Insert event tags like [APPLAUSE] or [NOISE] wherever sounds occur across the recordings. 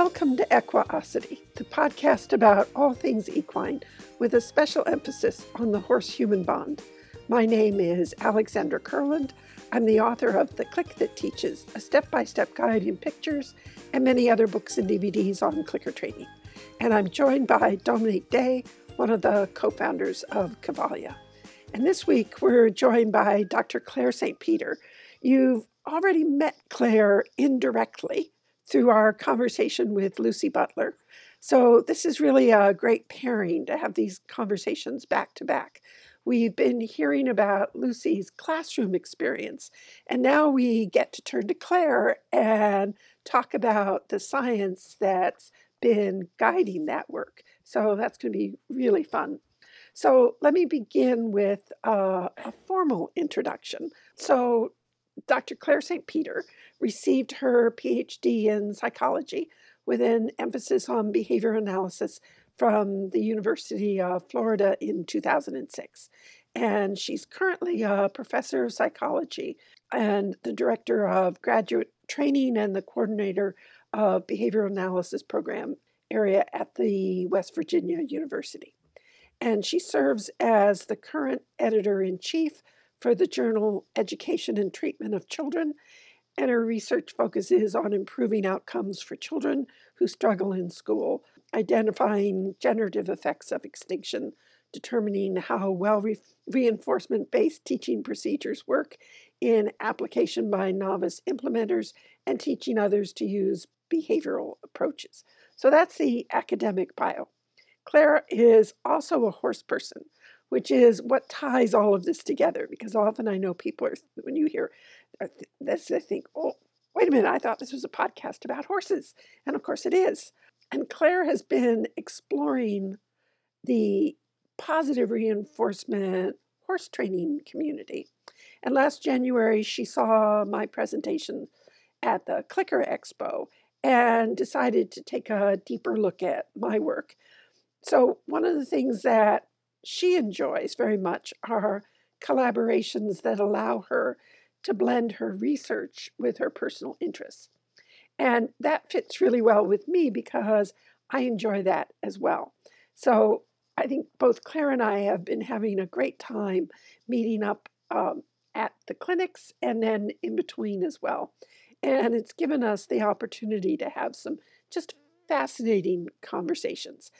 Welcome to Equiosity, the podcast about all things equine, with a special emphasis on the horse human bond. My name is Alexandra Kurland. I'm the author of The Click That Teaches, a step by step guide in pictures, and many other books and DVDs on clicker training. And I'm joined by Dominique Day, one of the co founders of Cavalia. And this week we're joined by Dr. Claire St. Peter. You've already met Claire indirectly through our conversation with Lucy Butler. So, this is really a great pairing to have these conversations back to back. We've been hearing about Lucy's classroom experience, and now we get to turn to Claire and talk about the science that's been guiding that work. So, that's going to be really fun. So, let me begin with uh, a formal introduction. So, Dr. Claire St. Peter received her PhD in psychology with an emphasis on behavior analysis from the University of Florida in 2006. And she's currently a professor of psychology and the director of graduate training and the coordinator of behavioral analysis program area at the West Virginia University. And she serves as the current editor in chief for the journal Education and Treatment of Children and her research focuses on improving outcomes for children who struggle in school, identifying generative effects of extinction, determining how well re- reinforcement based teaching procedures work in application by novice implementers, and teaching others to use behavioral approaches. So that's the academic bio. Claire is also a horse person, which is what ties all of this together because often I know people are, when you hear Uh, this, I think, oh, wait a minute, I thought this was a podcast about horses. And of course it is. And Claire has been exploring the positive reinforcement horse training community. And last January, she saw my presentation at the Clicker Expo and decided to take a deeper look at my work. So, one of the things that she enjoys very much are collaborations that allow her to blend her research with her personal interests. And that fits really well with me because I enjoy that as well. So I think both Claire and I have been having a great time meeting up um, at the clinics and then in between as well. And it's given us the opportunity to have some just fascinating conversations.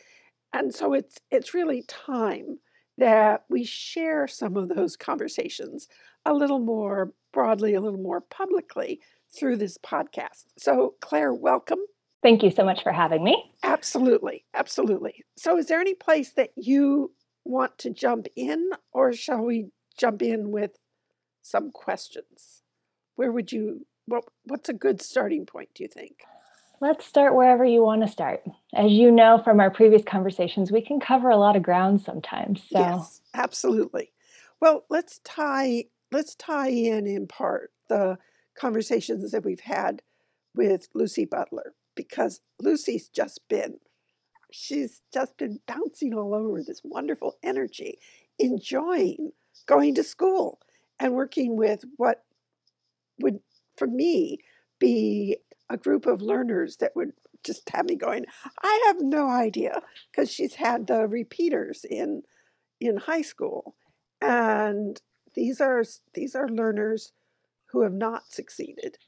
And so it's it's really time that we share some of those conversations a little more broadly, a little more publicly through this podcast. So, Claire, welcome. Thank you so much for having me. Absolutely. Absolutely. So, is there any place that you want to jump in, or shall we jump in with some questions? Where would you, what, what's a good starting point, do you think? Let's start wherever you want to start. As you know from our previous conversations, we can cover a lot of ground sometimes. So. Yes, absolutely. Well, let's tie let's tie in in part the conversations that we've had with Lucy Butler because Lucy's just been she's just been bouncing all over this wonderful energy, enjoying going to school and working with what would for me be a group of learners that would just have me going i have no idea because she's had the repeaters in in high school. And these are these are learners who have not succeeded.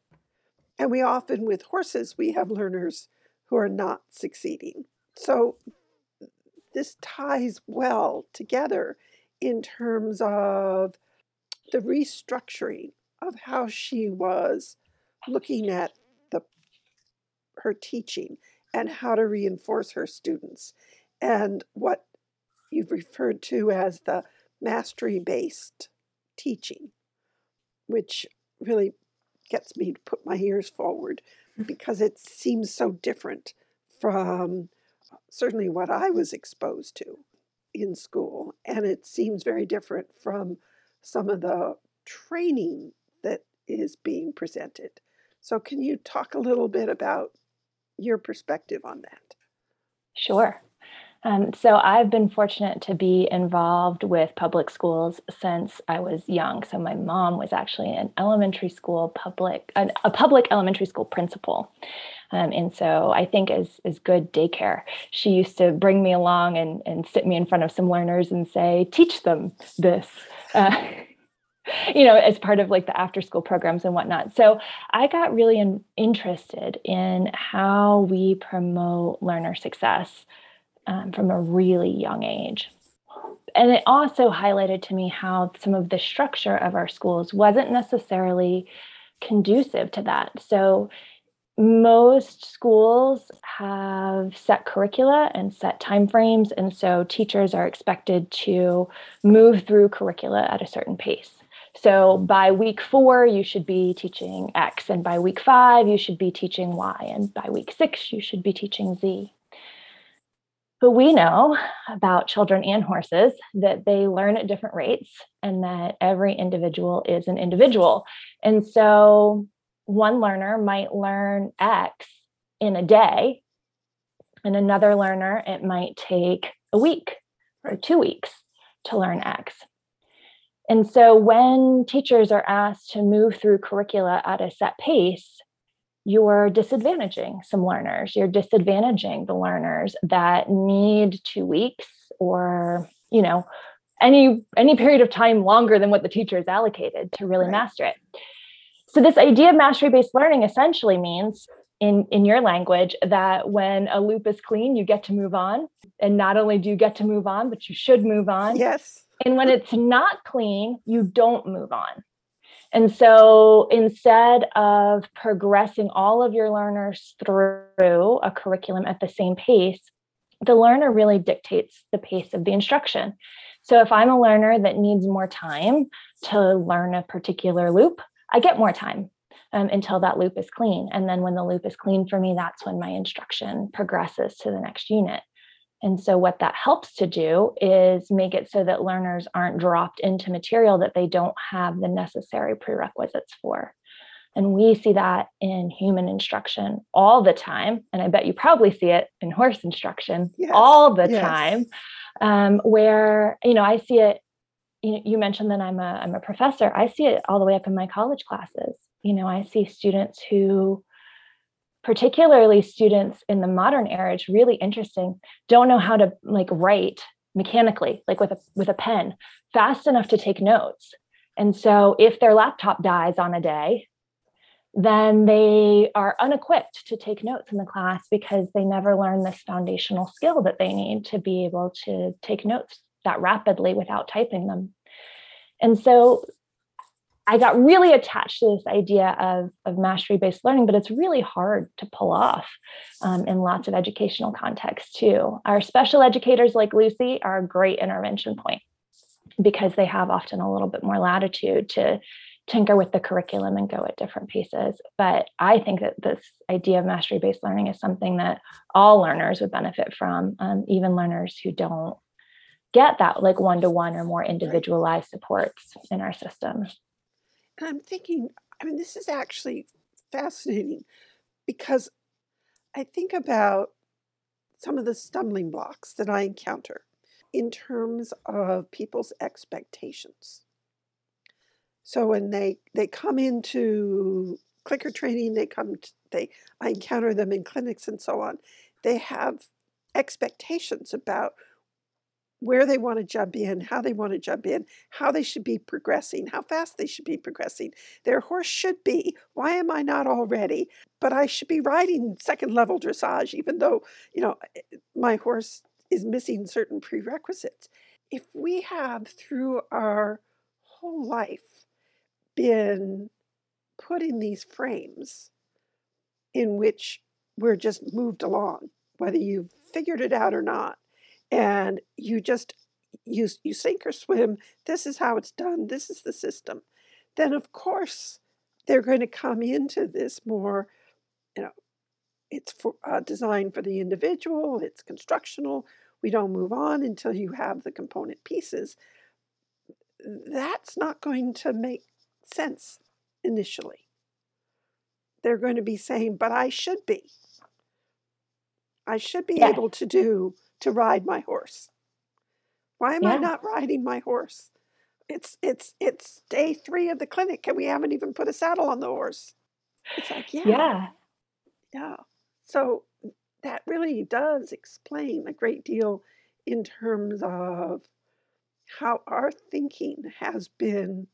And we often with horses we have learners who are not succeeding. So this ties well together in terms of the restructuring of how she was looking at the her teaching and how to reinforce her students and what you've referred to as the mastery based teaching, which really gets me to put my ears forward [LAUGHS] because it seems so different from uh, certainly what I was exposed to in school. And it seems very different from some of the training that is being presented. So, can you talk a little bit about your perspective on that? Sure. Um, so I've been fortunate to be involved with public schools since I was young. So my mom was actually an elementary school public, an, a public elementary school principal. Um, and so I think as, as good daycare, she used to bring me along and, and sit me in front of some learners and say, teach them this. [LAUGHS] Uh, you know, as part of like the after school programs and whatnot. So I got really in, interested in how we promote learner success um, from a really young age. And it also highlighted to me how some of the structure of our schools wasn't necessarily conducive to that. So most schools have set curricula and set timeframes and so teachers are expected to move through curricula at a certain pace so by week four, you should be teaching X, and by week five, you should be teaching Y, and by week six, you should be teaching Z. But we know about children and horses that they learn at different rates and that every individual is an individual. And so one learner might learn X in a day, and another learner, it might take a week or two weeks to learn X. And so when teachers are asked to move through curricula at a set pace, you're disadvantaging some learners. You're disadvantaging the learners that need two weeks or, you know, any any period of time longer than what the teacher is allocated to really right. master it. So this idea of mastery-based learning essentially means in in your language that when a loop is clean, you get to move on. And not only do you get to move on, but you should move on. Yes and when it's not clean, you don't move on. And so instead of progressing all of your learners through a curriculum at the same pace, the learner really dictates the pace of the instruction. So if I'm a learner that needs more time to learn a particular loop, I get more time um, until that loop is clean. And then when the loop is clean for me, that's when my instruction progresses to the next unit. And so, what that helps to do is make it so that learners aren't dropped into material that they don't have the necessary prerequisites for. And we see that in human instruction all the time. And I bet you probably see it in horse instruction yes. all the yes. time, um, where, you know, I see it. You, you mentioned that I'm a, I'm a professor. I see it all the way up in my college classes. You know, I see students who particularly students in the modern era it's really interesting don't know how to like write mechanically like with a with a pen fast enough to take notes. And so if their laptop dies on a day then they are unequipped to take notes in the class because they never learn this foundational skill that they need to be able to take notes that rapidly without typing them. And so I got really attached to this idea of, of mastery based learning, but it's really hard to pull off um, in lots of educational contexts, too. Our special educators like Lucy are a great intervention point because they have often a little bit more latitude to tinker with the curriculum and go at different paces. But I think that this idea of mastery based learning is something that all learners would benefit from, um, even learners who don't get that like one to one or more individualized supports in our system. And I'm thinking, I mean, this is actually fascinating because I think about some of the stumbling blocks that I encounter in terms of people's expectations. So when they they come into clicker training, they come to, they I encounter them in clinics and so on. They have expectations about where they want to jump in, how they want to jump in, how they should be progressing, how fast they should be progressing. Their horse should be, why am I not already? But I should be riding second level dressage, even though, you know, eh, my horse is missing certain prerequisites. If we have through our whole life been put in these frames in which we're just moved along, whether you've figured it out or not, and you just you you sink or swim this is how it's done this is the system then of course they're going to come into this more you know it's for, uh, designed for the individual it's constructional we don't move on until you have the component pieces. That's not going to make sense initially. They're going to be saying but i should be. I should be able to do to ride my horse. Why am I not riding my horse? It's it's it's day three of the clinic and we haven't even put a saddle on the horse. It's like, yeah, Yeah. yeah. So that really does explain a great deal in terms of how our thinking has been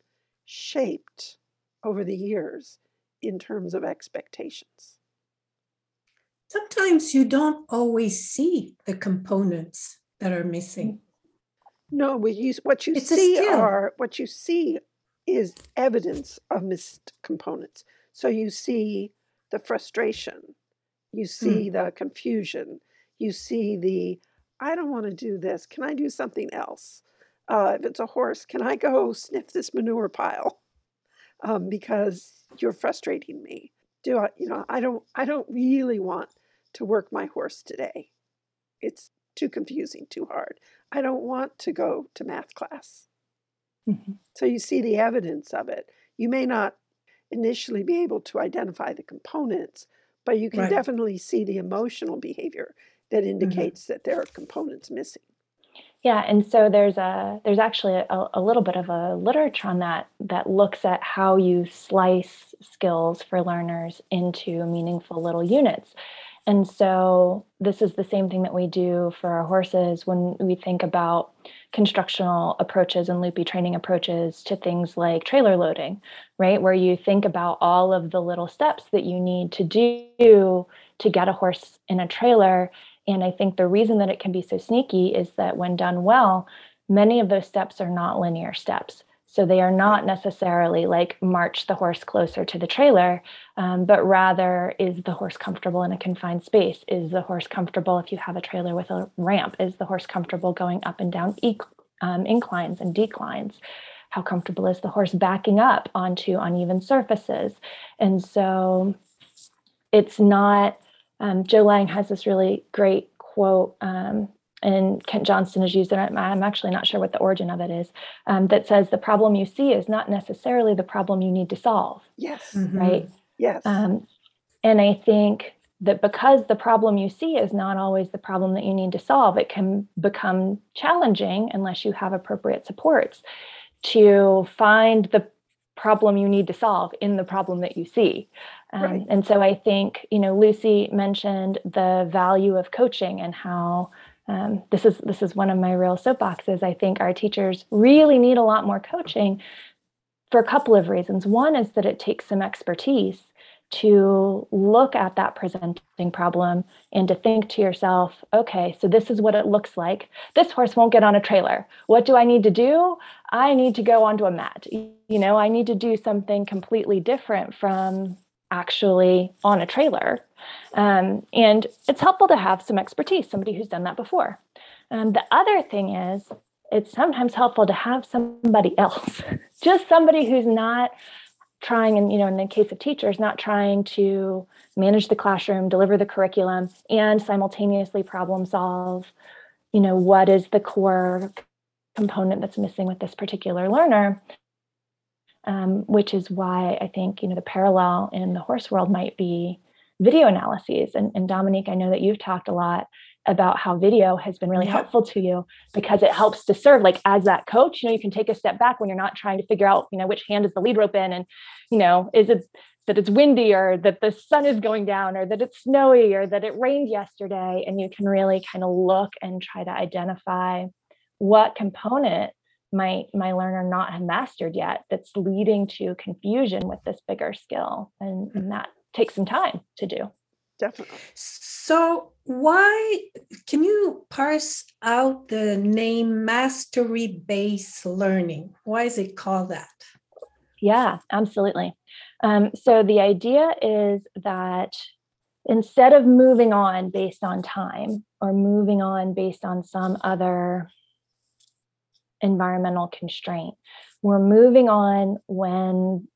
shaped over the years in terms of expectations. Sometimes you don't always see the components that are missing. No, we use what you It's see are what you see is evidence of missed components. So you see the frustration, you see the confusion, you see the I don't want to do this. Can I do something else? Uh, if it's a horse, can I go sniff this manure pile? Um, because you're frustrating me. Do I, you know, I don't I don't really want to work my horse today. It's too confusing, too hard. I don't want to go to math class. Mhm. So you see the evidence of it. You may not initially be able to identify the components, but you can Right. definitely see the emotional behavior that indicates that there are components missing. Yeah, and so there's a there's actually a, a little bit of a literature on that that looks at how you slice skills for learners into meaningful little units. And so this is the same thing that we do for our horses when we think about constructional approaches and loopy training approaches to things like trailer loading, right? Where you think about all of the little steps that you need to do to get a horse in a trailer and I think the reason that it can be so sneaky is that when done well, many of those steps are not linear steps. So they are not necessarily like march the horse closer to the trailer, um, but rather is the horse comfortable in a confined space? Is the horse comfortable if you have a trailer with a ramp? Is the horse comfortable going up and down e- um, inclines and declines? How comfortable is the horse backing up onto uneven surfaces? And so it's not um, Joe Layng has this really great quote, um, and Kent Johnson has used it. I'm, I'm actually not sure what the origin of it is, um, that says the problem you see is not necessarily the problem you need to solve, Yes, Mhm. right? yes. Um, and I think that because the problem you see is not always the problem that you need to solve, it can become challenging unless you have appropriate supports to find the problem you need to solve in the problem that you see. Um, Right. And so I think, you know, Lucy mentioned the value of coaching and how um, this is this is one of my real soapboxes. I think our teachers really need a lot more coaching for a couple of reasons. One is that it takes some expertise to look at that presenting problem and to think to yourself, okay, so this is what it looks like. This horse won't get on a trailer. What do I need to do? I need to go onto a mat. You know, I need to do something completely different from actually on a trailer. Um, and it's helpful to have some expertise, somebody who's done that before. Um, the other thing is, it's sometimes helpful to have somebody [LAUGHS] else, just somebody who's not trying, and you know, in the case of teachers, not trying to manage the classroom, deliver the curriculum, and simultaneously problem solve. You know, what is the core component that's missing with this particular learner? Um, which is why I think you know the parallel in the horse world might be video analyses. And, and Dominique, I know that you've talked a lot about how video has been really Yeah. helpful to you because it helps to serve like as that coach you know you can take a step back when you're not trying to figure out you know which hand is the lead rope in and you know is it that it's windy or that the sun is going down or that it's snowy or that it rained yesterday? And you can really kind of look and try to identify what component might my learner not have mastered yet that's leading to confusion with this bigger skill. And, mm. and that takes some time to do Definitely. So, why can you parse out the name mastery based learning? Why is it called that? Yeah, absolutely. Um, so the idea is that instead of moving on based on time or moving on based on some other environmental constraint, we're moving on when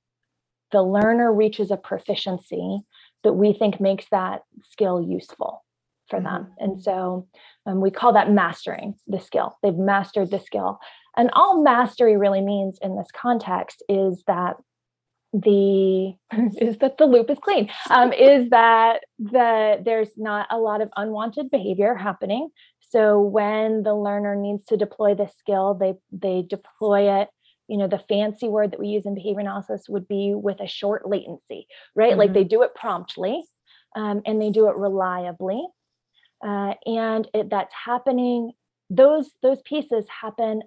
the learner reaches a proficiency that we think makes that skill useful for them. And so um, we call that mastering the skill. They've mastered the skill. And all mastery really means in this context is that the [LAUGHS] is that the loop is clean um, [LAUGHS] is that the there's not a lot of unwanted behavior happening So when the learner needs to deploy the skill, they they deploy it. You know, the fancy word that we use in behavior analysis would be with a short latency, right? Mm-hmm. Like they do it promptly um, and they do it reliably. Uh, and it, that's happening, those, those pieces happen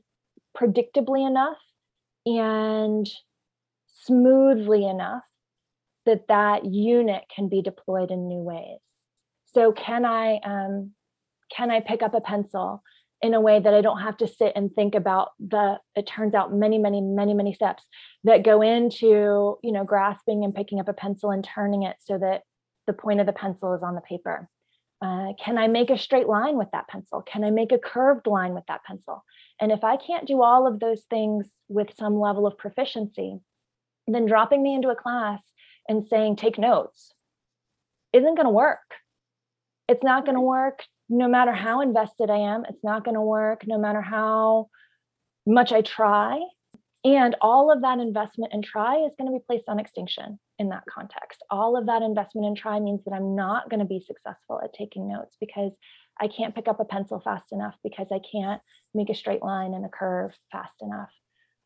predictably enough and smoothly enough that that unit can be deployed in new ways. So can I um, can I pick up a pencil in a way that I don't have to sit and think about the it turns out many many many many steps that go into you know grasping and picking up a pencil and turning it so that the point of the pencil is on the paper. Uh, can I make a straight line with that pencil? Can I make a curved line with that pencil? And if I can't do all of those things with some level of proficiency, then dropping me into a class and saying, take notes, isn't going to work. It's not going to work no matter how invested I am. It's not going to work no matter how much I try. And all of that investment and try is going to be placed on extinction in that context. All of that investment and try means that I'm not going to be successful at taking notes because I can't pick up a pencil fast enough because I can't make a straight line and a curve fast enough.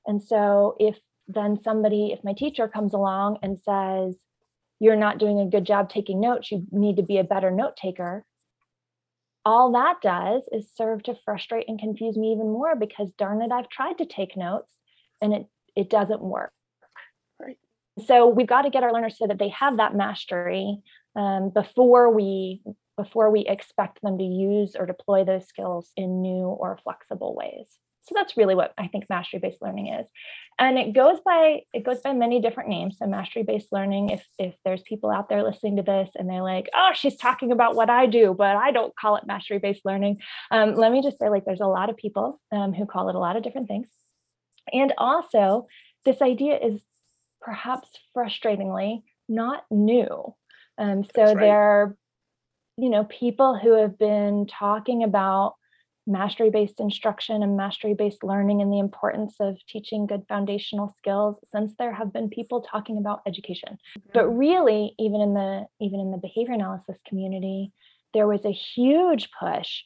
And so if then somebody, if my teacher comes along and says, you're not doing a good job taking notes, you need to be a better note taker. All that does is serve to frustrate and confuse me even more because darn it, I've tried to take notes and it, it doesn't work. Right. So we've got to get our learners so that they have that mastery um, before we before we expect them to use or deploy those skills in new or flexible ways. So that's really what I think mastery-based learning is. And it goes by it goes by many different names. So mastery-based learning, if if there's people out there listening to this and they're like, oh, she's talking about what I do, but I don't call it mastery-based learning. Um, let me just say, like, there's a lot of people um, who call it a lot of different things. And also, this idea is perhaps frustratingly not new. Um, so right. there are, you know, people who have been talking about mastery based instruction and mastery based learning and the importance of teaching good foundational skills since there have been people talking about education mm-hmm. but really even in the even in the behavior analysis community there was a huge push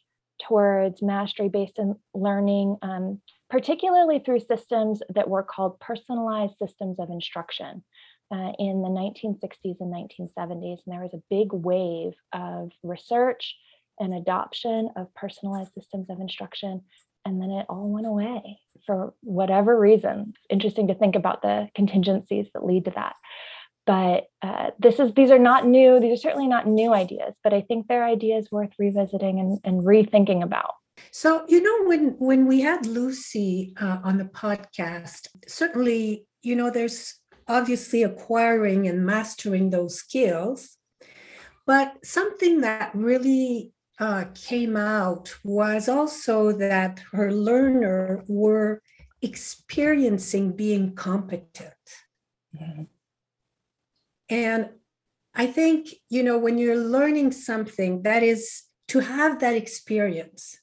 towards mastery based learning um, particularly through systems that were called personalized systems of instruction uh, in the 1960s and 1970s and there was a big wave of research and adoption of personalized systems of instruction and then it all went away for whatever reason. Interesting to think about the contingencies that lead to that. But uh, this is these are not new these are certainly not new ideas but i think they're ideas worth revisiting and, and rethinking about. So you know when when we had lucy uh, on the podcast certainly you know there's obviously acquiring and mastering those skills but something that really uh, came out was also that her learner were experiencing being competent. Mm-hmm. And I think, you know, when you're learning something, that is to have that experience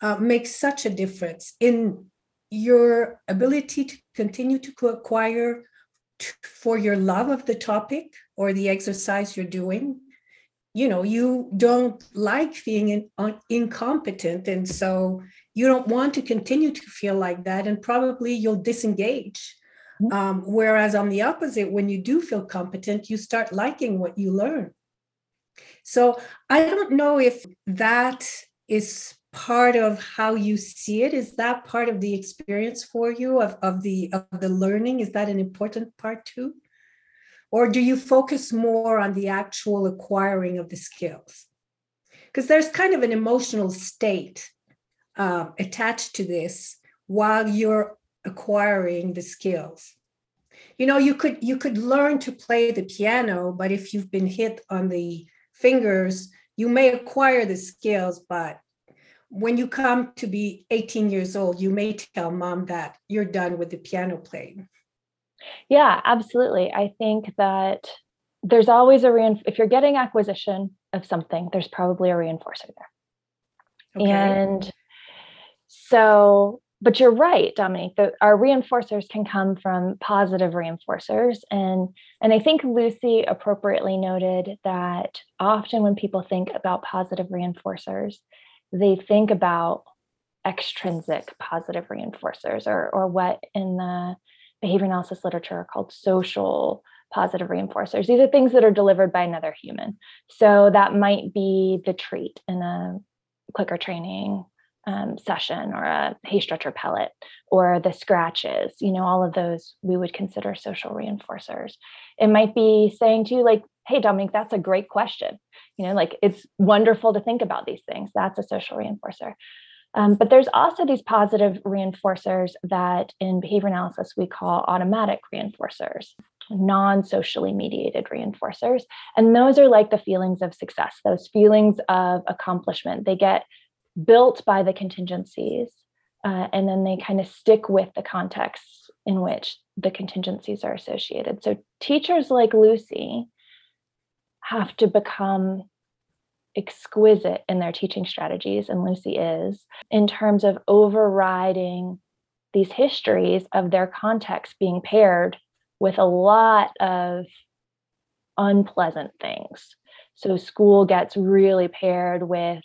uh, makes such a difference in your ability to continue to acquire for your love of the topic or the exercise you're doing you know you don't like being in, un, incompetent and so you don't want to continue to feel like that and probably you'll disengage mm-hmm. um, whereas on the opposite when you do feel competent you start liking what you learn so i don't know if that is part of how you see it is that part of the experience for you of, of the of the learning is that an important part too or do you focus more on the actual acquiring of the skills? Because there's kind of an emotional state uh, attached to this while you're acquiring the skills. You know, you could you could learn to play the piano, but if you've been hit on the fingers, you may acquire the skills, but when you come to be 18 years old, you may tell mom that you're done with the piano playing. Yeah, absolutely. I think that there's always a rein if you're getting acquisition of something, there's probably a reinforcer there. Okay. And so, but you're right, Dominique. The, our reinforcers can come from positive reinforcers, and and I think Lucy appropriately noted that often when people think about positive reinforcers, they think about extrinsic positive reinforcers or, or what in the behavior analysis literature are called social positive reinforcers. These are things that are delivered by another human. So that might be the treat in a clicker training um, session or a hay stretcher pellet or the scratches, you know, all of those we would consider social reinforcers. It might be saying to you, like, hey, Dominique that's a great question. You know, like it's wonderful to think about these things. That's a social reinforcer. Um, but there's also these positive reinforcers that in behavior analysis we call automatic reinforcers, non socially mediated reinforcers. And those are like the feelings of success, those feelings of accomplishment. They get built by the contingencies uh, and then they kind of stick with the context in which the contingencies are associated. So teachers like Lucy have to become exquisite in their teaching strategies, and Lucy is, in terms of overriding these histories of their context being paired with a lot of unpleasant things. So school gets really paired with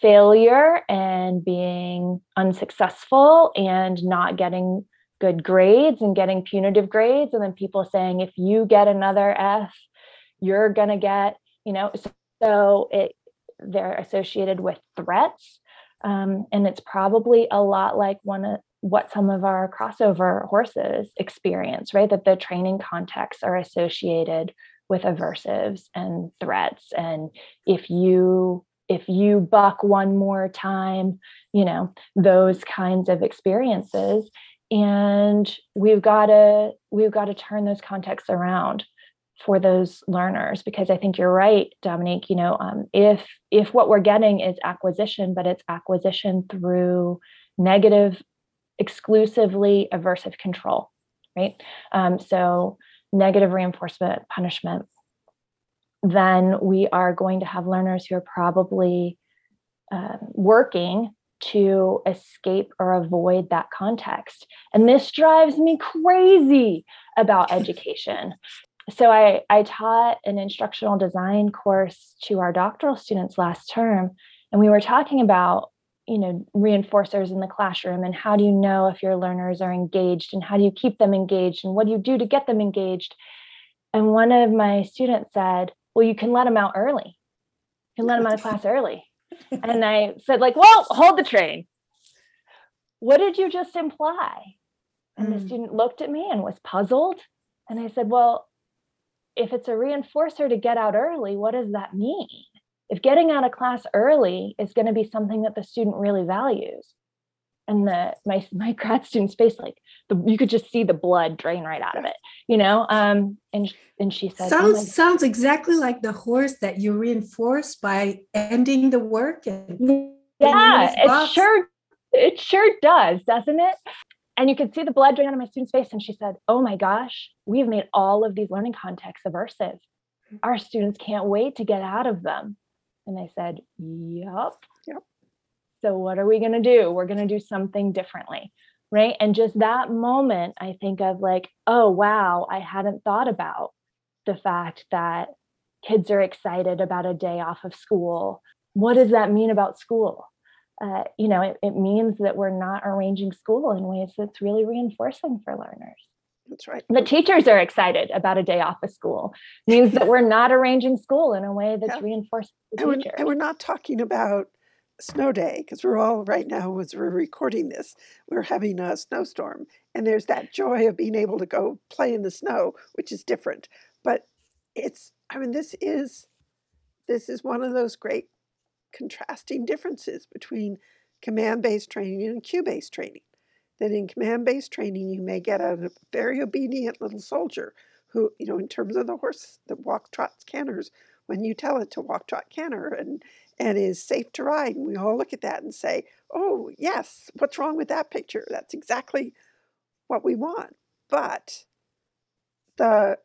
failure and being unsuccessful and not getting good grades and getting punitive grades and then people saying if you get another f you're going to get you know so it they're associated with threats um, and it's probably a lot like one of what some of our crossover horses experience right? That the training contexts are associated with aversives and threats. And if you if you buck one more time you know those kinds of experiences and we've got to we've got to turn those contexts around for those learners because i think you're right dominique you know um, if if what we're getting is acquisition but it's acquisition through negative exclusively aversive control right um, so negative reinforcement punishment then we are going to have learners who are probably uh, working to escape or avoid that context. And this drives me crazy about [LAUGHS] education. So I, I taught an instructional design course to our doctoral students last term, and we were talking about you know reinforcers in the classroom and how do you know if your learners are engaged and how do you keep them engaged and what do you do to get them engaged and one of my students said well, you can let them out early. You can let them out of class early. And I said, like, well, hold the train. What did you just imply? And mm. the student looked at me and was puzzled. And I said, well, if it's a reinforcer to get out early, what does that mean? If getting out of class early is going to be something that the student really values, and the my [LAUGHS] my grad student's face like the, you could just see the blood drain right out of it you know um and and she said sounds oh sounds exactly like the horse that you reinforce by ending the work and yeah it sure it sure does doesn't it and you could see the blood drain out of my student's face and she said oh my gosh we've made all of these learning contexts aversive mm-hmm. our students can't wait to get out of them and i said yep yep so, what are we going to do? We're going to do something differently. Right. And just that moment, I think of like, oh, wow, I hadn't thought about the fact that kids are excited about a day off of school. What does that mean about school? Uh, you know, it, it means that we're not arranging school in ways that's really reinforcing for learners. That's right. The teachers are excited about a day off of school. It [LAUGHS] means that we're not arranging school in a way that's yeah. reinforcing the and we're, and we're, not talking about snow day because we're all right now as we're recording this we're having a snowstorm and there's that joy of being able to go play in the snow which is different but it's i mean this is this is one of those great contrasting differences between command based training and cue based training that in command based training you may get a very obedient little soldier who you know in terms of the horse that walk trots canters when you tell it to walk trot canter and and is safe to ride. And we all look at that and say, oh, yes, what's wrong with that picture? That's exactly what we want. But the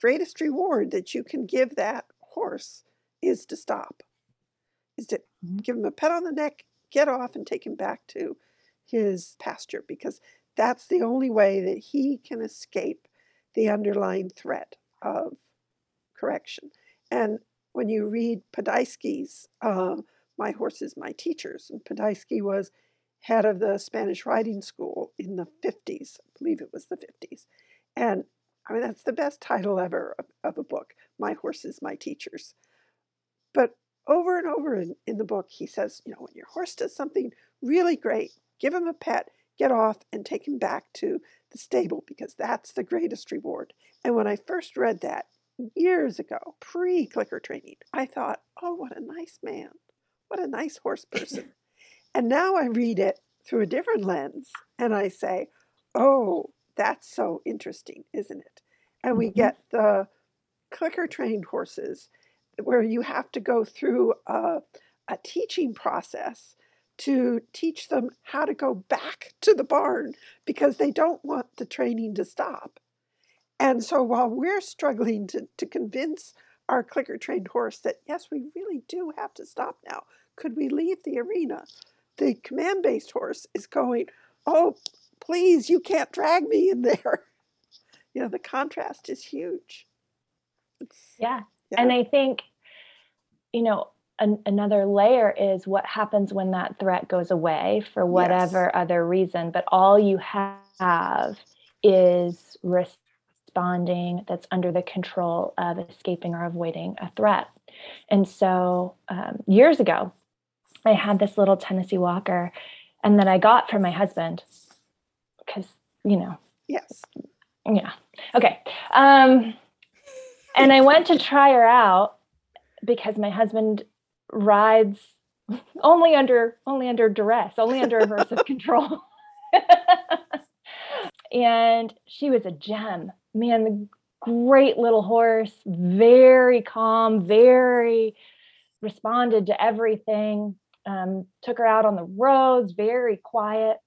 greatest reward that you can give that horse is to stop, is to give him a pat on the neck, get off, and take him back to his pasture because that's the only way that he can escape the underlying threat of correction. And when you read Podhajsky's uh, My Horses, My Teachers. And Podhajsky was head of the Spanish riding school in the 50s. I believe it was the 50s. And I mean, that's the best title ever of, of a book My Horses, My Teachers. But over and over in, in the book, he says, you know, when your horse does something really great, give him a pet, get off, and take him back to the stable because that's the greatest reward. And when I first read that years ago, pre clicker training, I thought, oh, what a nice man. What a nice horse person. [LAUGHS] and now I read it through a different lens and I say, oh, that's so interesting, isn't it? And we mm-hmm. get the clicker trained horses where you have to go through a, a teaching process to teach them how to go back to the barn because they don't want the training to stop. And so while we're struggling to, to convince our clicker trained horse that, yes, we really do have to stop now, could we leave the arena? The command based horse is going, oh, please, you can't drag me in there. [LAUGHS] You know, the contrast is huge. Yeah. Yeah. And I think, you know, an, another layer is what happens when that threat goes away for whatever yes. other reason, but all you have is responding that's under the control of escaping or avoiding a threat. And so um, years ago, I had this little Tennessee Walker, and that I got from my husband because, you know. Yes. Yeah. Okay. Um, and I went to try her out because my husband rides only under only under duress, only under aversive [LAUGHS] control. [LAUGHS] and she was a gem. Man, the great little horse, very calm, very responded to everything. Um, took her out on the roads, very quiet.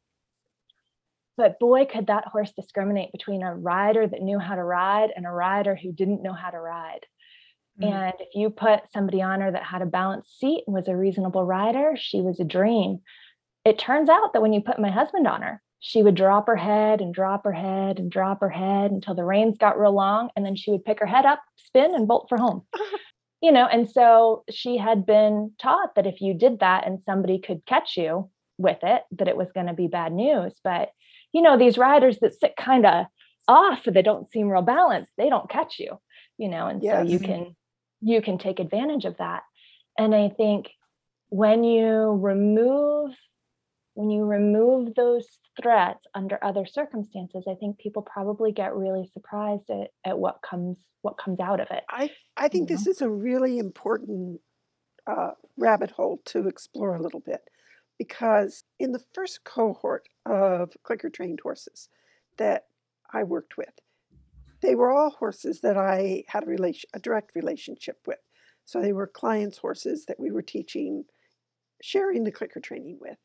But boy, could that horse discriminate between a rider that knew how to ride and a rider who didn't know how to ride. Mm-hmm. And if you put somebody on her that had a balanced seat and was a reasonable rider, she was a dream. It turns out that when you put my husband on her, she would drop her head and drop her head and drop her head until the reins got real long. And then she would pick her head up, spin, and bolt for home. [LAUGHS] you know, and so she had been taught that if you did that and somebody could catch you with it, that it was going to be bad news. But, you know, these riders that sit kind of off, they don't seem real balanced, they don't catch you, you know, and yes. so you can you can take advantage of that. And I think when you remove when you remove those threats under other circumstances, I think people probably get really surprised at, at what comes what comes out of it. I I think this know? is a really important uh, rabbit hole to explore a little bit because in the first cohort of clicker trained horses that I worked with, they were all horses that I had a relation, a direct relationship with. So they were clients' horses that we were teaching, sharing the clicker training with,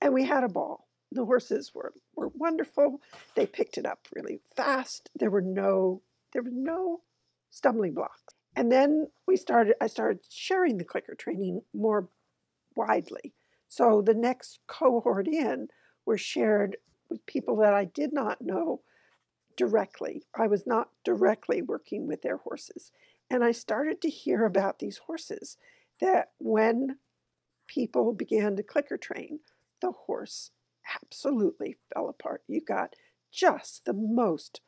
and we had a ball. The horses were were wonderful. They picked it up really fast. There were no there were no stumbling blocks. And then we started. I started sharing the clicker training more widely. So the next [LAUGHS] cohort in were shared with people that I did not know directly. I was not directly working with their horses. And I started to hear about these horses that when people began to clicker train, the horse absolutely fell apart. You got just the most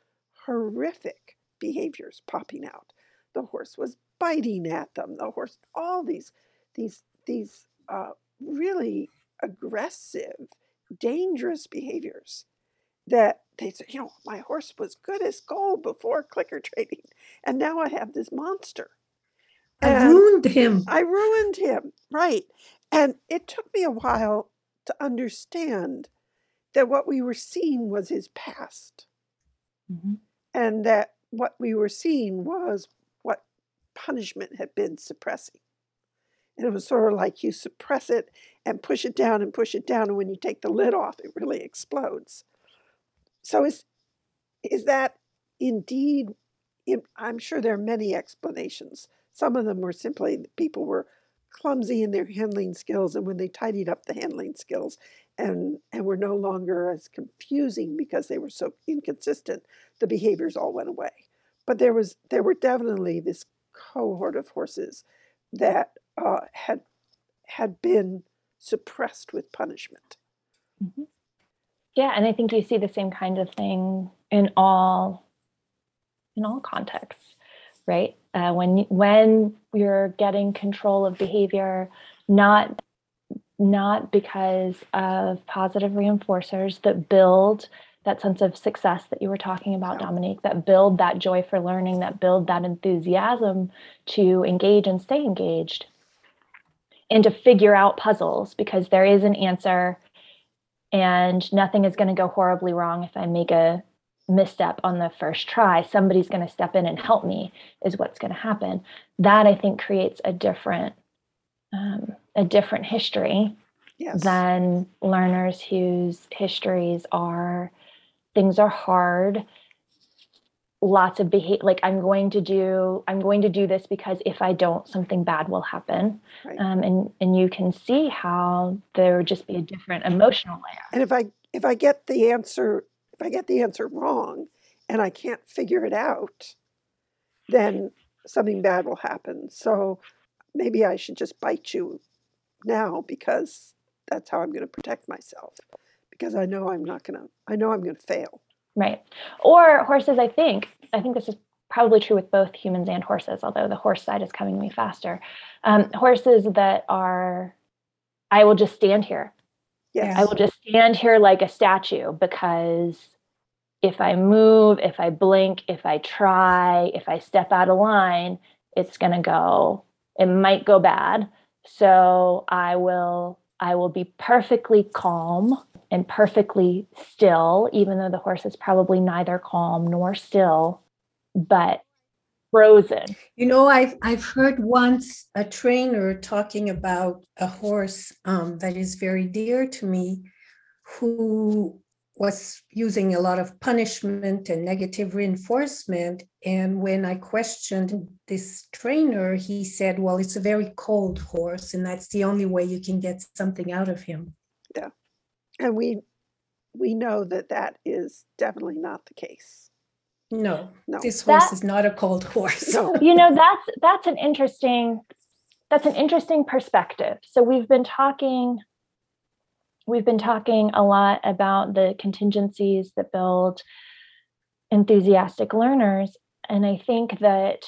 horrific behaviors popping out. The horse was biting at them. The horse, all these, these, these uh, really aggressive, dangerous behaviors that they said, you know, my horse was good as gold before clicker training, and now I have this monster. And I ruined him. I ruined him, right. And it took me a while to understand that what we were seeing was his past. Mm-hmm. And that what we were seeing was what punishment had been suppressing. And it was sort of like you suppress it and push it down and push it down. And when you take the lid off, it really explodes. So is is that indeed? I'm sure there are many explanations. Some of them were simply people were clumsy in their handling skills, and when they tidied up the handling skills and and were no longer as confusing because they were so inconsistent, the behaviors all went away. But there was there were definitely this cohort of horses that uh, had had been suppressed with punishment. Mm-hmm. Yeah, and I think you see the same kind of thing in all in all contexts, right? Uh, when when you're getting control of behavior, not not because of positive reinforcers that build that sense of success that you were talking about, Dominique, that build that joy for learning, that build that enthusiasm to engage and stay engaged, and to figure out puzzles because there is an answer and nothing is going to go horribly wrong if I make a misstep on the first try. Somebody's going to step in and help me, is what's going to happen. That I think creates a different. Um, a different history yes. than learners whose histories are things are hard lots of behavior like i'm going to do i'm going to do this because if i don't something bad will happen right. um, and and you can see how there would just be a different emotional layer and if i if i get the answer if i get the answer wrong and i can't figure it out then something bad will happen so maybe i should just bite you now because that's how i'm going to protect myself because I know I'm not going to, I know I'm going to fail. Right. Or horses, I think, I think this is probably true with both humans and horses, although the horse side is coming to me faster. Um, horses that are, I will just stand here. Yes. I will just stand here like a statue because if I move, if I blink, if I try, if I step out of line, it's going to go, it might go bad. So I will, I will be perfectly calm and perfectly still, even though the horse is probably neither calm nor still, but frozen. You know, I've I've heard once a trainer talking about a horse um, that is very dear to me, who was using a lot of punishment and negative reinforcement. And when I questioned this trainer, he said, "Well, it's a very cold horse, and that's the only way you can get something out of him." Yeah and we we know that that is definitely not the case. No, no. This horse that, is not a cold horse. No. [LAUGHS] you know, that's that's an interesting that's an interesting perspective. So we've been talking we've been talking a lot about the contingencies that build enthusiastic learners and I think that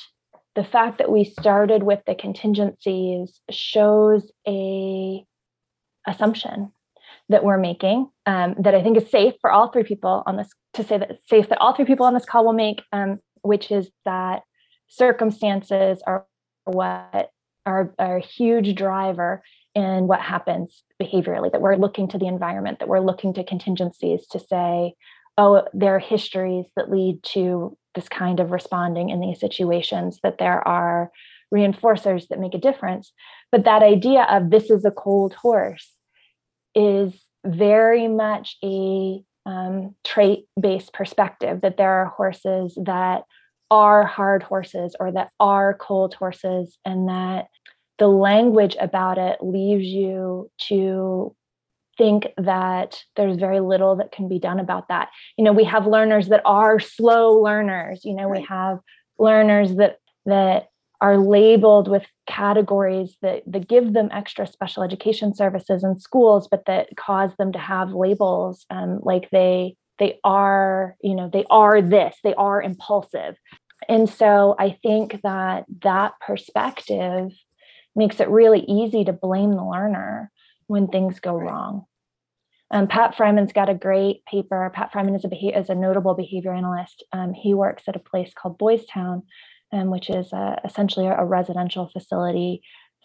the fact that we started with the contingencies shows a assumption that we're making um, that I think is safe for all three people on this to say that it's safe that all three people on this call will make, um, which is that circumstances are what are, are a huge driver in what happens behaviorally, that we're looking to the environment, that we're looking to contingencies to say, oh, there are histories that lead to this kind of responding in these situations, that there are reinforcers that make a difference. But that idea of this is a cold horse is very much a um, trait based perspective that there are horses that are hard horses or that are cold horses, and that the language about it leaves you to think that there's very little that can be done about that. You know, we have learners that are slow learners, you know, right. we have learners that that are labeled with categories that, that give them extra special education services in schools, but that cause them to have labels um, like they they are, you know, they are this, they are impulsive. And so I think that that perspective makes it really easy to blame the learner when things go wrong. Um, Pat Friman's got a great paper. Pat Friman is a, is a notable behavior analyst. Um, he works at a place called Boys Town, um, which is uh, essentially a residential facility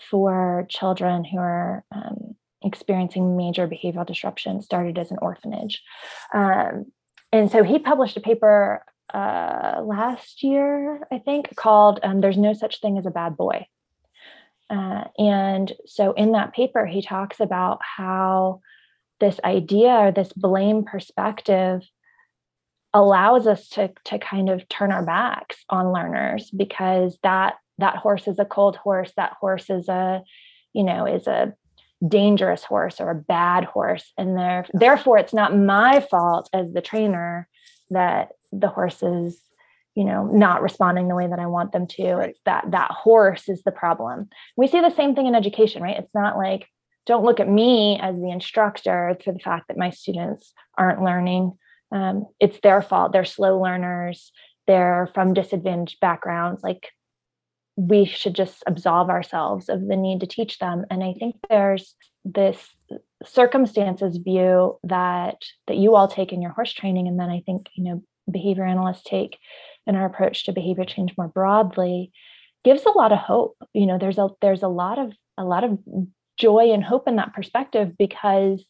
for children who are um, experiencing major behavioral disruption, started as an orphanage. Um, and so he published a paper uh, last year, I think, called um, There's No Such Thing as a Bad Boy. Uh, and so in that paper, he talks about how this idea or this blame perspective allows us to to kind of turn our backs on learners because that that horse is a cold horse. That horse is a you know is a dangerous horse or a bad horse. And there therefore it's not my fault as the trainer that the horse is you know not responding the way that i want them to. Right. it's that that horse is the problem. We see the same thing in education right? It's not like don't look at me as the instructor for the fact that my students aren't learning. Um, it's their fault. They're slow learners. They're from disadvantaged backgrounds. Like we should just absolve ourselves of the need to teach them. And i think there's this circumstances view that that you all take in your horse training. And then i think you know behavior analysts take in our approach to behavior change more broadly gives a lot of hope. You know there's a there's a lot of a lot of joy and hope in that perspective because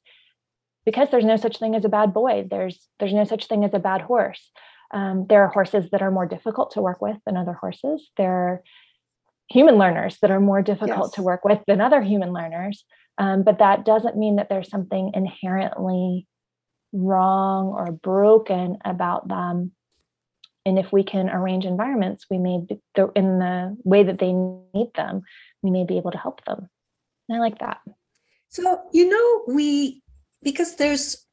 because there's no such thing as a bad boy. There's there's no such thing as a bad horse. Um, there are horses that are more difficult to work with than other horses. There are human learners that are more difficult yes. to work with than other human learners. Um, but that doesn't mean that there's something inherently wrong or broken about them and if we can arrange environments we may in the way that they need them we may be able to help them. And i like that. So you know we because there's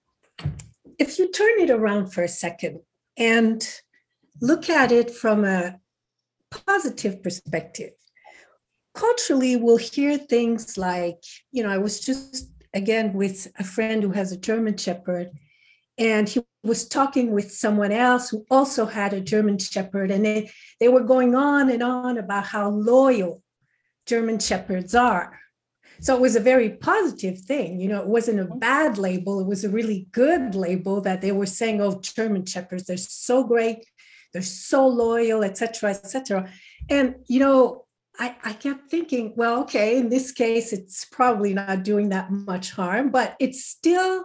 if you turn it around for a second and look at it from a positive perspective culturally we'll hear things like you know i was just again with a friend who has a german shepherd and he was talking with someone else who also had a German Shepherd, and they, they were going on and on about how loyal German Shepherds are. So it was a very positive thing. You know, it wasn't a mm-hmm. bad label, it was a really good label that they were saying, oh, German Shepherds, they're so great, they're so loyal, etc., etc. And, you know, I, I kept thinking, well, okay, in this case, it's probably not doing that much harm, but it's still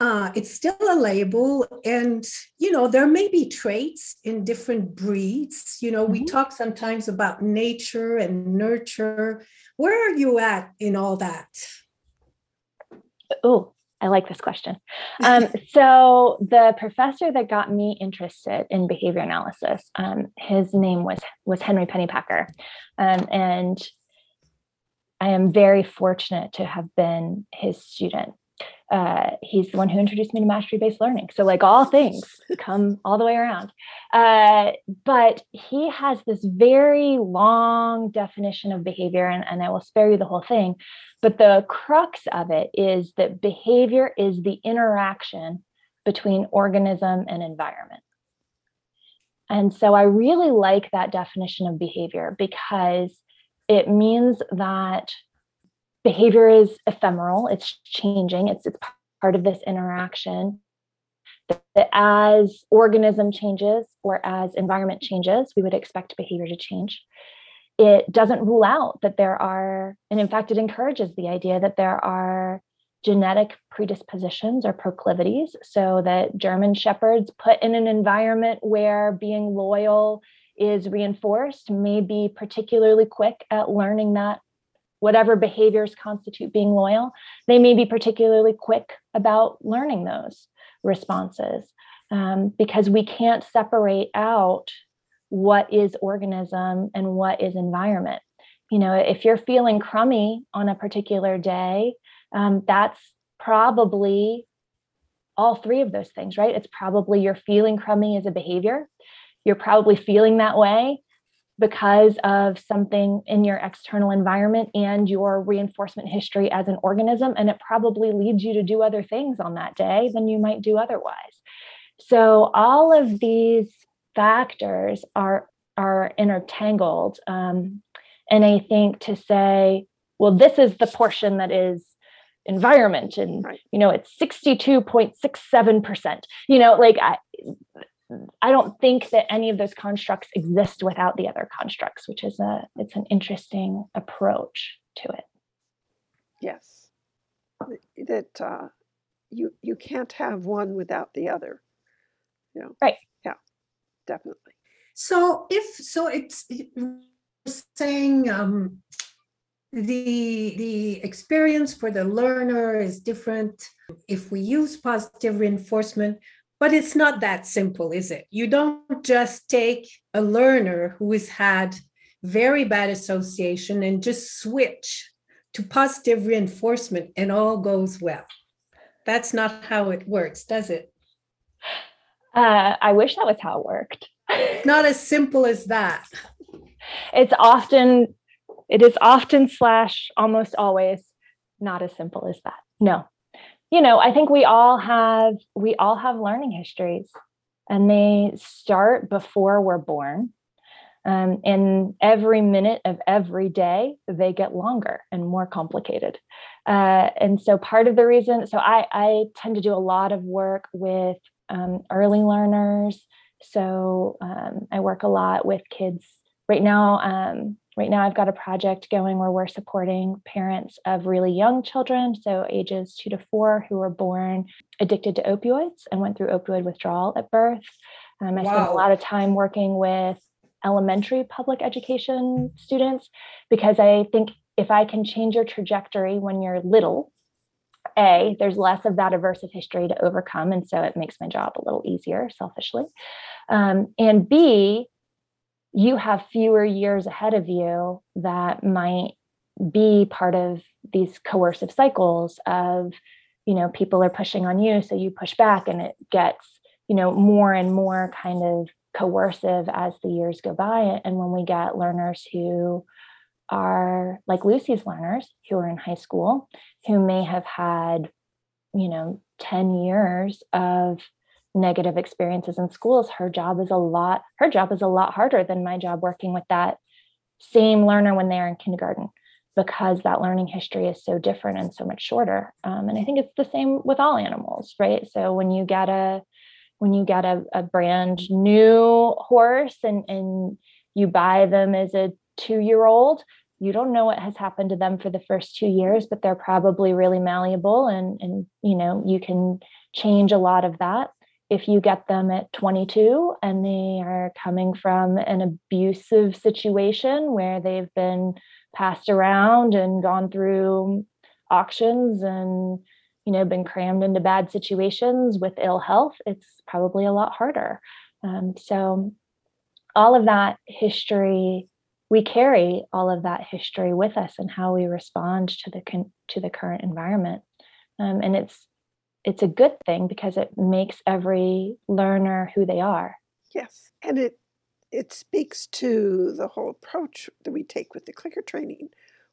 uh, it's still a label and you know there may be traits in different breeds. You know mm-hmm. we talk sometimes about nature and nurture. Where are you at in all that? Oh i like this question. [LAUGHS] Um, so the professor that got me interested in behavior analysis um, his name was was henry pennypacker. Um, and i am very fortunate to have been his student uh, he's the one who introduced me to mastery based learning. So, like all things come all the way around. Uh, but he has this very long definition of behavior, and, and I will spare you the whole thing. But the crux of it is that behavior is the interaction between organism and environment. And so I really like that definition of behavior because it means that behavior is ephemeral. It's changing. It's it's part of this interaction. That as organism changes or as environment changes we would expect behavior to change. It doesn't rule out that there are and in fact it encourages the idea that there are genetic predispositions or proclivities. So that german shepherds put in an environment where being loyal is reinforced may be particularly quick at learning that whatever behaviors constitute being loyal, they may be particularly quick about learning those responses um, because we can't separate out what is organism and what is environment. You know, if you're feeling crummy on a particular day, um, that's probably all three of those things, right? It's probably you're feeling crummy as a behavior. You're probably feeling that way because of something in your external environment and your reinforcement history as an organism. And it probably leads you to do other things on that day than you might do otherwise. So, all of these factors are, are intertangled. Um, and I think to say, well, this is the portion that is environment and right. you know it's 62.67% you know like I, I don't think that any of those constructs exist without the other constructs, which is a it's an interesting approach to it. Yes, that uh, you you can't have one without the other. You know, right? Yeah, definitely. So if so, it's saying um, the the experience for the learner is different if we use positive reinforcement but it's not that simple, is it? You don't just take a learner who has had very bad association and just switch to positive reinforcement and all goes well. That's not how it works, does it? Uh, I wish that was how it worked. [LAUGHS] not as simple as that. It's often, it is often slash almost always not as simple as that. No. You know, I think we all have we all have learning histories and they start before we're born. Um, and every minute of every day, they get longer and more complicated. Uh, and so, part of the reason, so I, I tend to do a lot of work with um, early learners. So, um, I work a lot with kids. Right now, um, right now, I've got a project going where we're supporting parents of really young children, so ages two to four, who were born addicted to opioids and went through opioid withdrawal at birth. Um, I wow. spend a lot of time working with elementary public education students because I think if I can change your trajectory when you're little, A, there's less of that aversive history to overcome. And so it makes my job a little easier selfishly. Um, and B, you have fewer years ahead of you that might be part of these coercive cycles of you know people are pushing on you so you push back and it gets you know more and more kind of coercive as the years go by. And when we get learners who are like lucy's learners who are in high school who may have had you know 10 years of negative experiences in schools her job is a lot her job is a lot harder than my job working with that same learner when they're in kindergarten because that learning history is so different and so much shorter. Um, and i think it's the same with all animals right? So when you get a when you get a, a brand new horse and and you buy them as a two year old you don't know what has happened to them for the first two years but they're probably really malleable and and you know you can change a lot of that if you get them at 22 and they are coming from an abusive situation where they've been passed around and gone through auctions and you know been crammed into bad situations with ill health it's probably a lot harder. Um, so all of that history we carry all of that history with us and how we respond to the con- to the current environment. Um, and it's it's a good thing because it makes every learner who they are. Yes, and it it speaks to the whole approach that we take with the clicker training,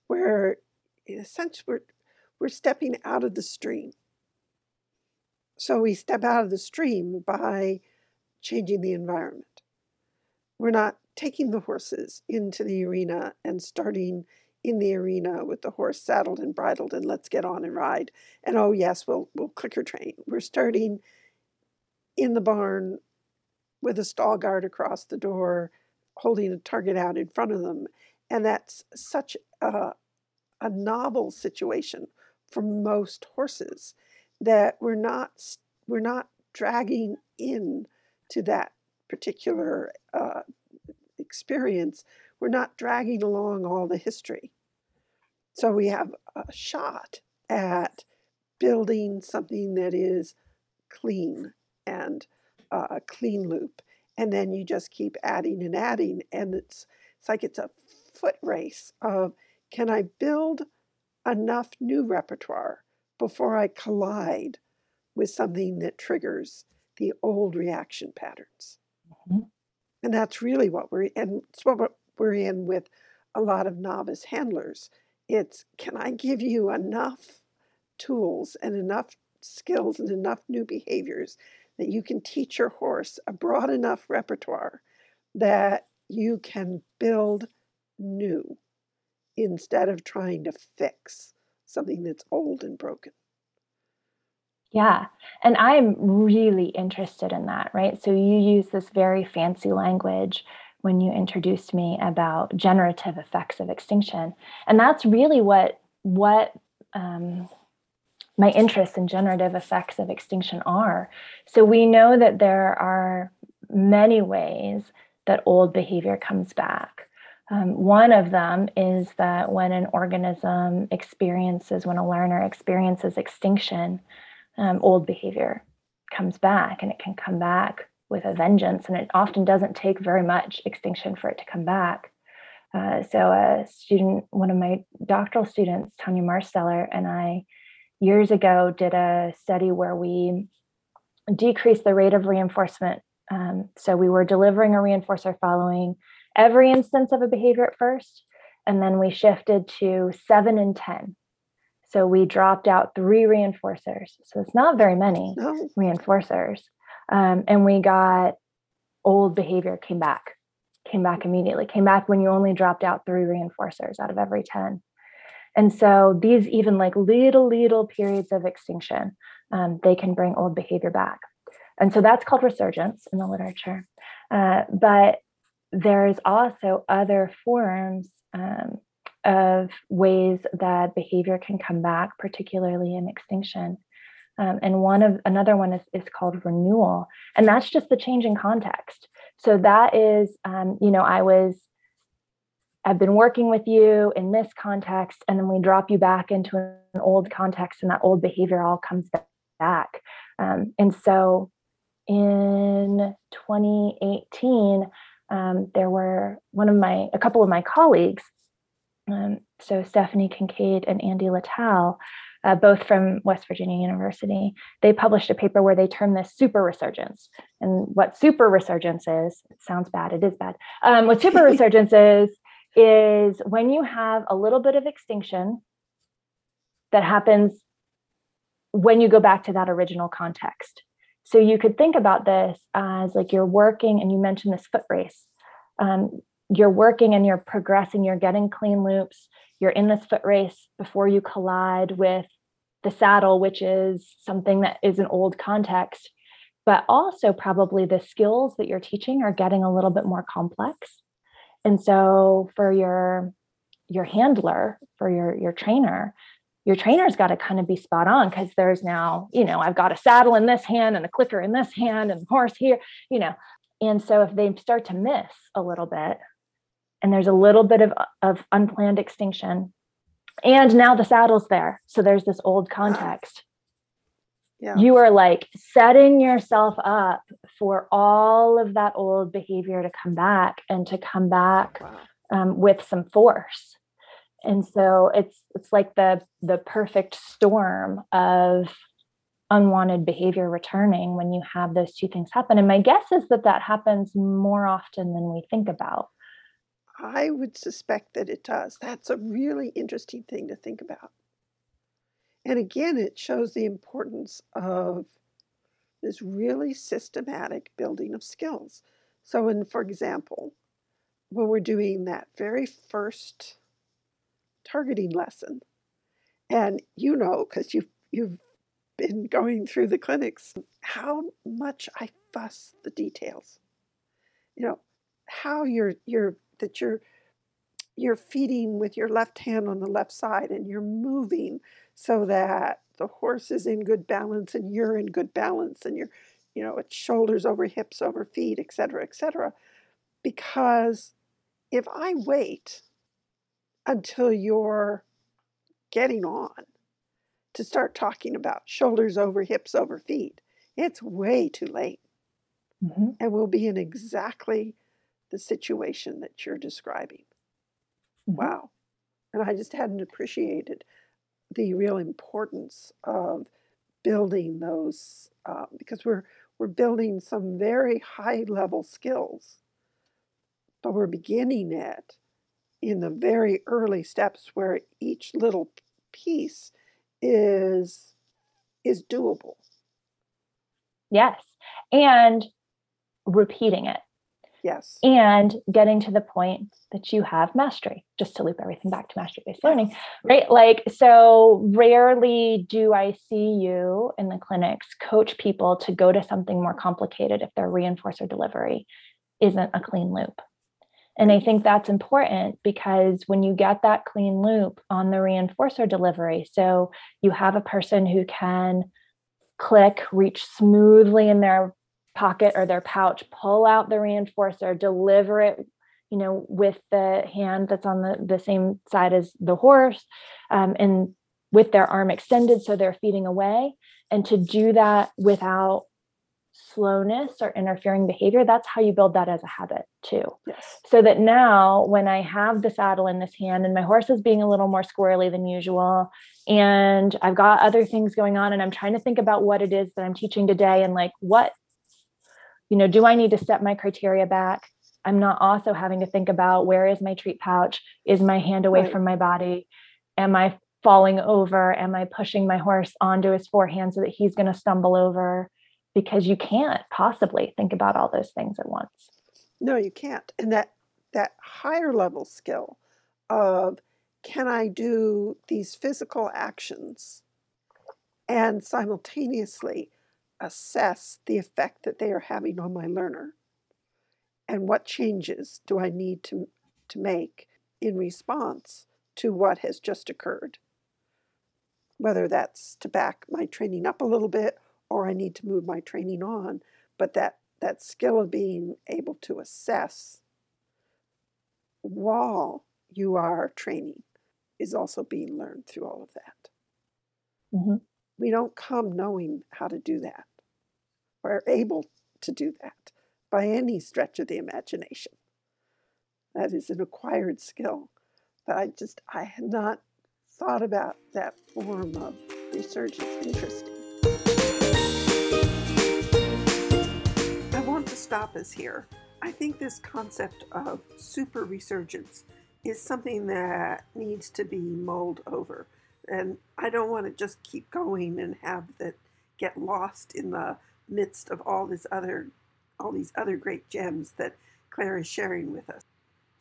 where in a sense we're we're stepping out of the stream. So we step out of the stream by changing the environment. We're not taking the horses into the arena and starting in the arena with the horse saddled and bridled and let's get on and ride. And oh yes, we'll we'll clicker train. We're starting in the barn with a stall guard across the door, holding a target out in front of them. And that's such a, a novel situation for most horses that we're not we're not dragging in to that particular uh, experience. We're not dragging along all the history. So we have a shot at building something that is clean and uh, a clean loop. And then you just keep adding and adding. And it's, it's like it's a foot race of can I build enough new repertoire before I collide with something that triggers the old reaction patterns? Mm-hmm. And that's really what we're and it's what we're in with a lot of novice handlers it's can I give you enough tools and enough skills and enough new behaviors that you can teach your horse a broad enough repertoire that you can build new instead of trying to fix something that's old and broken. Yeah. And I'm really interested in that, right? So you use this very fancy language when you introduced me about generative effects of extinction. And that's really what what um, my interests in generative effects of extinction are. So we know that there are many ways that old behavior comes back. Um, one of them is that when an organism experiences, when a learner experiences extinction, um, old behavior comes back and it can come back with a vengeance, and it often doesn't take very much extinction for it to come back. Uh, so, a student, one of my doctoral students, Tanya Marsteller, and I, years ago, did a study where we decreased the rate of reinforcement Um, so we were delivering a reinforcer following every instance of a behavior at first, and then we shifted to seven and 10. So we dropped out three reinforcers. So it's not very many No. reinforcers. Um, and we got old behavior came back, came back immediately, came back when you only dropped out three reinforcers out of every 10. And so these even like little, little periods of extinction, um, they can bring old behavior back. And so that's called resurgence in the literature. Uh, but there's also other forms um, of ways that behavior can come back, particularly in extinction. Um, and one of another one is, is called renewal, and that's just the change in context. So that is, um, you know, I was, I've been working with you in this context, and then we drop you back into an old context, and that old behavior all comes back. Um, and so, in 2018, um, there were one of my, a couple of my colleagues, um, so Stephanie Kincaid and Andy Lattal, uh, both from West Virginia University, they published a paper where they term this super resurgence. And what super resurgence is, it sounds bad, it is bad. Um, what super resurgence [LAUGHS] is, is when you have a little bit of extinction that happens when you go back to that original context. So you could think about this as like you're working, and you mentioned this foot race. Um, you're working and you're progressing, you're getting clean loops, you're in this foot race before you collide with the saddle, which is something that is an old context. But also, probably the skills that you're teaching are getting a little bit more complex. And so, for your your handler, for your your trainer, your trainer's got to kind of be spot on because there's now, you know, I've got a saddle in this hand and a clicker in this hand and horse here, you know. And so if they start to miss a little bit, and there's a little bit of, of unplanned extinction, and now the saddle's there. So there's this old context. Yeah. You are like setting yourself up for all of that old behavior to come back and to come back Wow. um, with some force and so it's it's like the the perfect storm of unwanted behavior returning when you have those two things happen and my guess is that that happens more often than we think about I would suspect that it does. That's a really interesting thing to think about. And again, it shows the importance of this really systematic building of skills. So, in, for example, when we're doing that very first targeting lesson, and you know, because you've, you've been going through the clinics, how much I fuss the details. You know, how you're, you're, that you're you're feeding with your left hand on the left side and you're moving so that the horse is in good balance and you're in good balance and you're you know it's shoulders over hips over feet et cetera et cetera because if i wait until you're getting on to start talking about shoulders over hips over feet it's way too late Mhm. and we'll be in exactly the situation that you're describing Mhm. Wow. And I just hadn't appreciated the real importance of building those uh, because we're we're building some very high level skills, but we're beginning it in the very early steps where each little piece is is doable. yes and repeating it Yes. and getting to the point that you have mastery just to loop everything back to mastery based learning right like so rarely do i see you in the clinics coach people to go to something more complicated if their reinforcer delivery isn't a clean loop and i think that's important because when you get that clean loop on the reinforcer delivery so you have a person who can click reach smoothly in their pocket or their pouch, pull out the reinforcer, deliver it, you know, with the hand that's on the, the same side as the horse, um, and with their arm extended so they're feeding away. And to do that without slowness or interfering behavior, that's how you build that as a habit too. Yes. So that now, when I have the saddle in this hand and my horse is being a little more squirrely than usual, and I've got other things going on, and I'm trying to think about what it is that I'm teaching today and like what you know, do I need to step my criteria back? I'm not also having to think about where is my treat pouch? Is my hand away Right. from my body? Am I falling over? Am I pushing my horse onto his forehand so that he's going to stumble over? Because you can't possibly think about all those things at once. No, you can't. And that that higher level skill of can I do these physical actions and simultaneously assess the effect that they are having on my learner? And what changes do I need to, to make in response to what has just occurred? Whether that's to back my training up a little bit or I need to move my training on, but that, that skill of being able to assess while you are training is also being learned through all of that. Mhm. We don't come knowing how to do that or able to do that by any stretch of the imagination. That is an acquired skill. But I just, I had not thought about that form of resurgence. Interesting. I want to stop us here. I think this concept of super resurgence is something that needs to be mulled over. And I don't want to just keep going and have that get lost in the midst of all this other all these other great gems that Claire is sharing with us.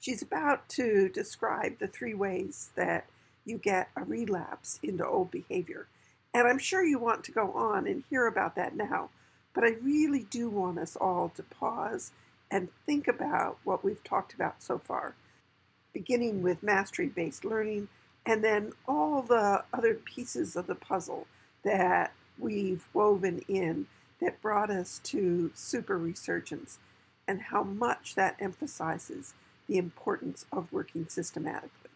She's about to describe the three ways that you get a relapse into old behavior. And I'm sure you want to go on and hear about that now, but I really do want us all to pause and think about what we've talked about so far, beginning with mastery based learning and then all the other pieces of the puzzle that we've woven in that brought us to super resurgence and how much that emphasizes the importance of working systematically.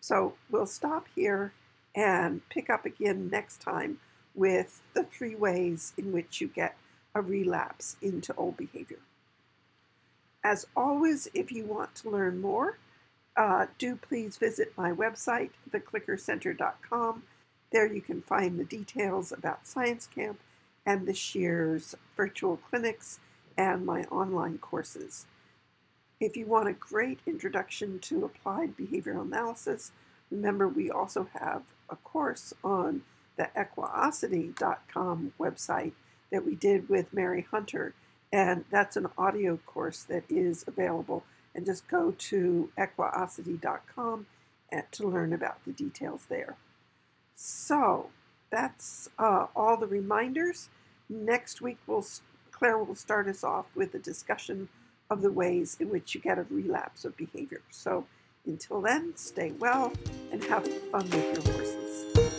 So we'll stop here and pick up again next time with the three ways in which you get a relapse into old behavior. As always, if you want to learn more, uh, do please visit my website, theclickercenter.com. There you can find the details about Science Camp and this year's virtual clinics and my online courses. If you want a great introduction to applied behavioral analysis, remember we also have a course on the equiosity.com website that we did with Mary Hunter, and that's an audio course that is available. And just go to equiosity.com to learn about the details there. So that's uh, all the reminders. Next week, we'll, Claire will start us off with a discussion of the ways in which you get a relapse of behavior. So until then, stay well and have fun with your horses.